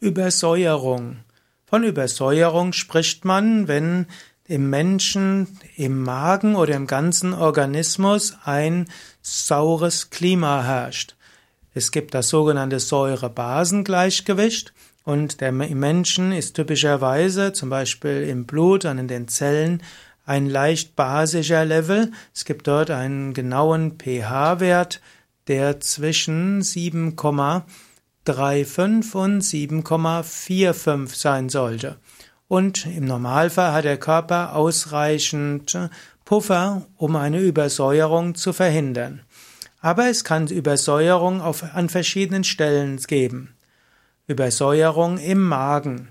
Übersäuerung. Von Übersäuerung spricht man, wenn im Menschen, im Magen oder im ganzen Organismus ein saures Klima herrscht. Es gibt das sogenannte Säure-Basen-Gleichgewicht und der Menschen ist typischerweise zum Beispiel im Blut und in den Zellen ein leicht basischer Level. Es gibt dort einen genauen pH-Wert, der zwischen 7, 3,5 und 7,45 sein sollte. Und im Normalfall hat der Körper ausreichend Puffer, um eine Übersäuerung zu verhindern. Aber es kann Übersäuerung auf, an verschiedenen Stellen geben. Übersäuerung im Magen.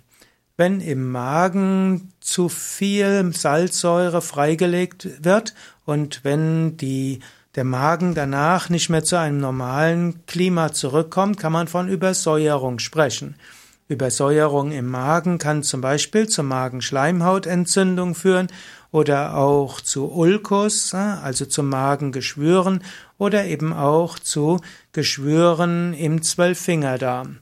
Wenn im Magen zu viel Salzsäure freigelegt wird und wenn die der Magen danach nicht mehr zu einem normalen Klima zurückkommt, kann man von Übersäuerung sprechen. Übersäuerung im Magen kann zum Beispiel zur Magenschleimhautentzündung führen oder auch zu Ulkus, also zu Magengeschwüren oder eben auch zu Geschwüren im Zwölffingerdarm.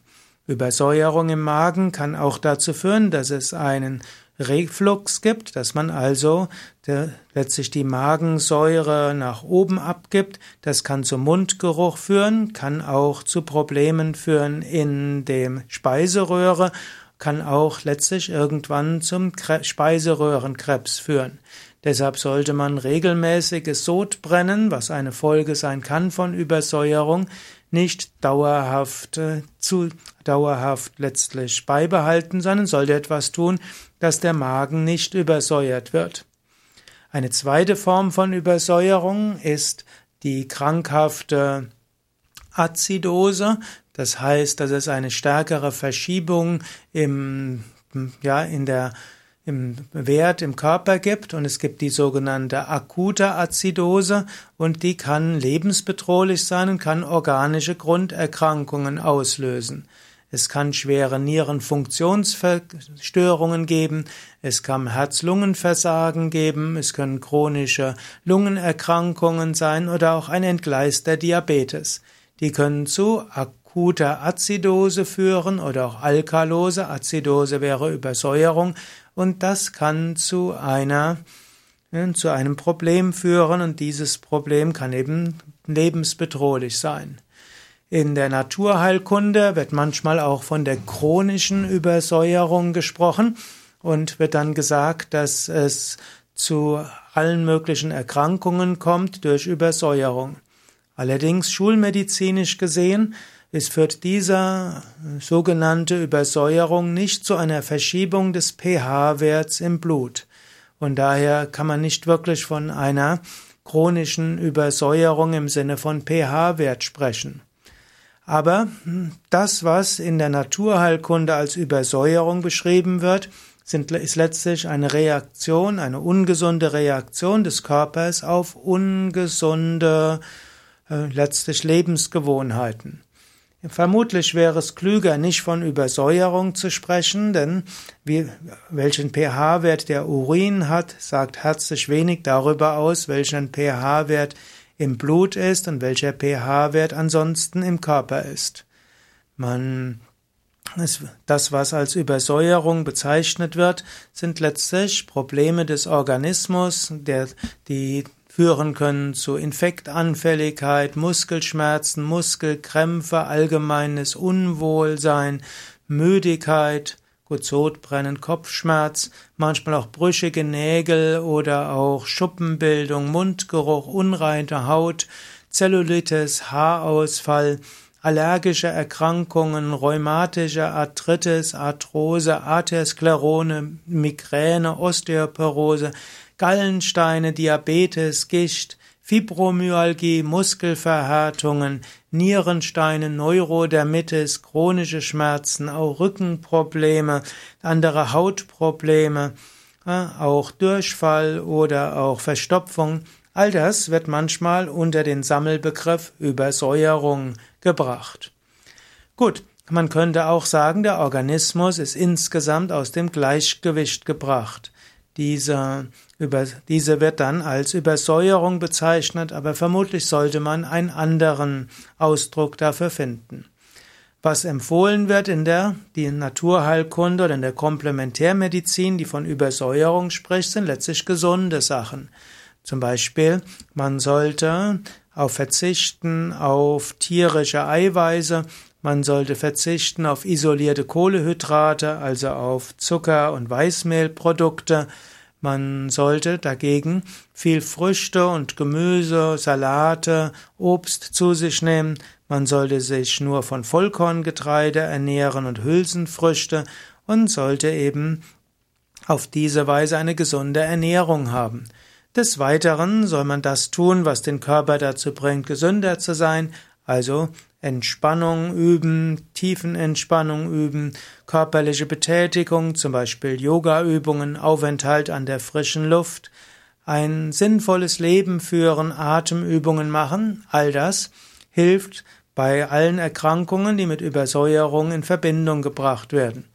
Übersäuerung im Magen kann auch dazu führen, dass es einen Reflux gibt, dass man also der, letztlich die Magensäure nach oben abgibt. Das kann zu Mundgeruch führen, kann auch zu Problemen führen in dem Speiseröhre, kann auch letztlich irgendwann zum Speiseröhrenkrebs führen. Deshalb sollte man regelmäßiges Sodbrennen, was eine Folge sein kann von Übersäuerung, nicht dauerhaft äh, zu dauerhaft letztlich beibehalten, sondern sollte etwas tun, dass der Magen nicht übersäuert wird. Eine zweite Form von Übersäuerung ist die krankhafte Azidose, das heißt, dass es eine stärkere Verschiebung im, ja, in der im Wert im Körper gibt und es gibt die sogenannte akute Azidose und die kann lebensbedrohlich sein und kann organische Grunderkrankungen auslösen. Es kann schwere Nierenfunktionsstörungen geben, es kann Herz-Lungen-Versagen geben, es können chronische Lungenerkrankungen sein oder auch ein entgleister Diabetes. Die können zu akuter Azidose führen oder auch Alkalose. Azidose wäre Übersäuerung und das kann zu einer zu einem Problem führen und dieses Problem kann eben lebensbedrohlich sein. In der Naturheilkunde wird manchmal auch von der chronischen Übersäuerung gesprochen und wird dann gesagt, dass es zu allen möglichen Erkrankungen kommt durch Übersäuerung. Allerdings schulmedizinisch gesehen es führt dieser sogenannte Übersäuerung nicht zu einer Verschiebung des pH-Werts im Blut. Und daher kann man nicht wirklich von einer chronischen Übersäuerung im Sinne von pH-Wert sprechen. Aber hm, das, was in der Naturheilkunde als Übersäuerung beschrieben wird, sind, ist letztlich eine Reaktion, eine ungesunde Reaktion des Körpers auf ungesunde, äh, letztlich Lebensgewohnheiten. Vermutlich wäre es klüger, nicht von Übersäuerung zu sprechen, denn wie, welchen pH-Wert der Urin hat, sagt herzlich wenig darüber aus, welchen pH-Wert im Blut ist und welcher pH-Wert ansonsten im Körper ist. Man das, was als Übersäuerung bezeichnet wird, sind letztlich Probleme des Organismus, der, die führen können zu Infektanfälligkeit, Muskelschmerzen, Muskelkrämpfe, allgemeines Unwohlsein, Müdigkeit, gut Sodbrennen, Kopfschmerz, manchmal auch brüchige Nägel oder auch Schuppenbildung, Mundgeruch, unreine Haut, Zellulitis, Haarausfall, allergische Erkrankungen, rheumatische Arthritis, Arthrose, Artersklerone, Migräne, Osteoporose, Gallensteine, Diabetes, Gicht, Fibromyalgie, Muskelverhärtungen, Nierensteine, Neurodermitis, chronische Schmerzen, auch Rückenprobleme, andere Hautprobleme, auch Durchfall oder auch Verstopfung. All das wird manchmal unter den Sammelbegriff Übersäuerung gebracht. Gut, man könnte auch sagen, der Organismus ist insgesamt aus dem Gleichgewicht gebracht. Diese, über, diese wird dann als Übersäuerung bezeichnet, aber vermutlich sollte man einen anderen Ausdruck dafür finden. Was empfohlen wird in der die Naturheilkunde oder in der Komplementärmedizin, die von Übersäuerung spricht, sind letztlich gesunde Sachen. Zum Beispiel, man sollte auf verzichten auf tierische Eiweiße, man sollte verzichten auf isolierte Kohlehydrate, also auf Zucker und Weißmehlprodukte, man sollte dagegen viel Früchte und Gemüse, Salate, Obst zu sich nehmen. Man sollte sich nur von Vollkorngetreide ernähren und Hülsenfrüchte und sollte eben auf diese Weise eine gesunde Ernährung haben. Des Weiteren soll man das tun, was den Körper dazu bringt, gesünder zu sein, also Entspannung üben, Tiefenentspannung üben, körperliche Betätigung, zum Beispiel Yogaübungen, Aufenthalt an der frischen Luft, ein sinnvolles Leben führen, Atemübungen machen, all das hilft bei allen Erkrankungen, die mit Übersäuerung in Verbindung gebracht werden.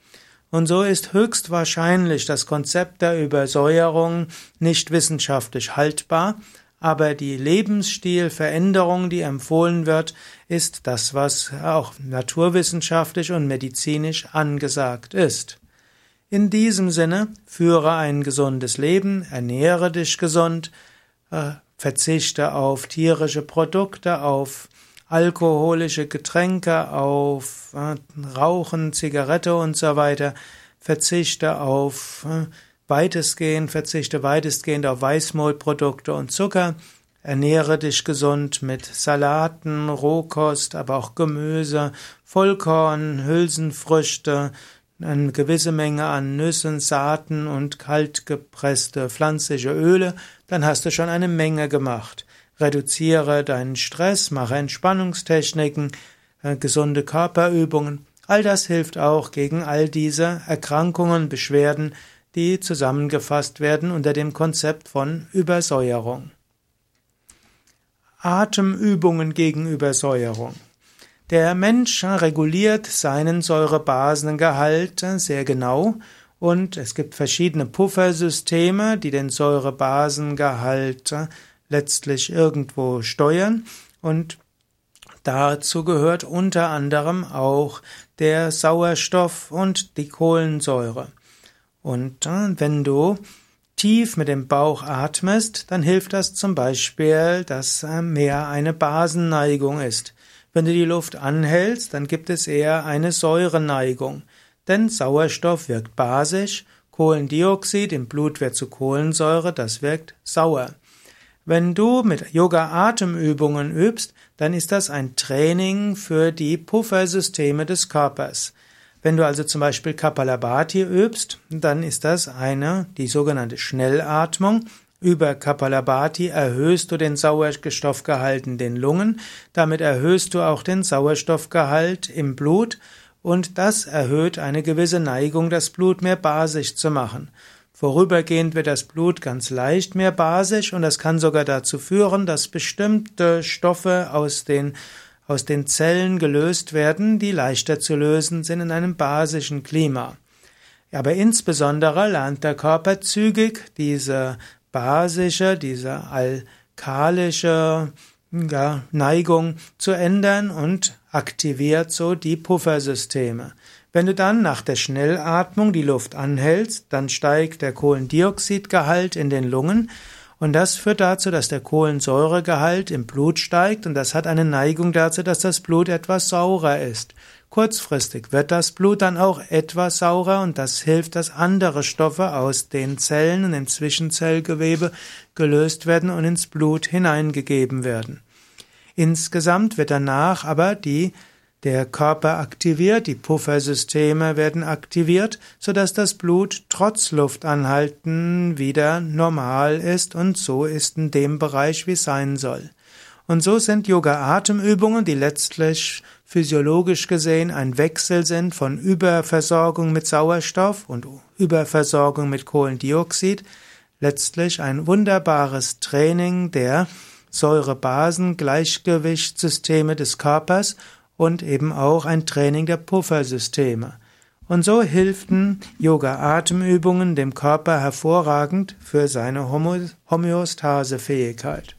Und so ist höchstwahrscheinlich das Konzept der Übersäuerung nicht wissenschaftlich haltbar, aber die Lebensstilveränderung, die empfohlen wird, ist das, was auch naturwissenschaftlich und medizinisch angesagt ist. In diesem Sinne, führe ein gesundes Leben, ernähre dich gesund, äh, verzichte auf tierische Produkte, auf alkoholische Getränke, auf äh, Rauchen, Zigarette und so weiter, verzichte auf äh, weitestgehend, verzichte weitestgehend auf Weißmehlprodukte und Zucker, ernähre dich gesund mit Salaten, Rohkost, aber auch Gemüse, Vollkorn, Hülsenfrüchte, eine gewisse Menge an Nüssen, Saaten und kaltgepresste pflanzliche Öle, dann hast du schon eine Menge gemacht. Reduziere deinen Stress, mache Entspannungstechniken, äh, gesunde Körperübungen. All das hilft auch gegen all diese Erkrankungen, Beschwerden, die zusammengefasst werden unter dem Konzept von Übersäuerung. Atemübungen gegen Übersäuerung. Der Mensch reguliert seinen Säurebasengehalt sehr genau und es gibt verschiedene Puffersysteme, die den Säurebasengehalt letztlich irgendwo steuern und dazu gehört unter anderem auch der Sauerstoff und die Kohlensäure. Und äh, wenn du tief mit dem Bauch atmest, dann hilft das zum Beispiel, dass äh, mehr eine Basenneigung ist. Wenn du die Luft anhältst, dann gibt es eher eine Säureneigung. Denn Sauerstoff wirkt basisch, Kohlendioxid im Blut wird zu Kohlensäure, das wirkt sauer. Wenn du mit Yoga-Atemübungen übst, dann ist das ein Training für die Puffersysteme des Körpers. Wenn du also zum Beispiel Kapalabhati übst, dann ist das eine, die sogenannte Schnellatmung. Über Kapalabhati erhöhst du den Sauerstoffgehalt in den Lungen, damit erhöhst du auch den Sauerstoffgehalt im Blut und das erhöht eine gewisse Neigung, das Blut mehr basisch zu machen. Vorübergehend wird das Blut ganz leicht mehr basisch und das kann sogar dazu führen, dass bestimmte Stoffe aus den aus den Zellen gelöst werden, die leichter zu lösen sind in einem basischen Klima. Aber insbesondere lernt der Körper zügig diese basische, diese alkalische ja, Neigung zu ändern und aktiviert so die Puffersysteme. Wenn du dann nach der Schnellatmung die Luft anhältst, dann steigt der Kohlendioxidgehalt in den Lungen und das führt dazu, dass der Kohlensäuregehalt im Blut steigt und das hat eine Neigung dazu, dass das Blut etwas saurer ist. Kurzfristig wird das Blut dann auch etwas saurer und das hilft, dass andere Stoffe aus den Zellen und im Zwischenzellgewebe gelöst werden und ins Blut hineingegeben werden. Insgesamt wird danach aber die der Körper aktiviert, die Puffersysteme werden aktiviert, sodass das Blut trotz Luftanhalten wieder normal ist und so ist in dem Bereich, wie es sein soll. Und so sind Yoga-Atemübungen, die letztlich physiologisch gesehen ein Wechsel sind von Überversorgung mit Sauerstoff und Überversorgung mit Kohlendioxid, letztlich ein wunderbares Training der Säurebasen-Gleichgewichtssysteme des Körpers und eben auch ein Training der Puffersysteme. Und so hilften Yoga-Atemübungen dem Körper hervorragend für seine Homöostasefähigkeit.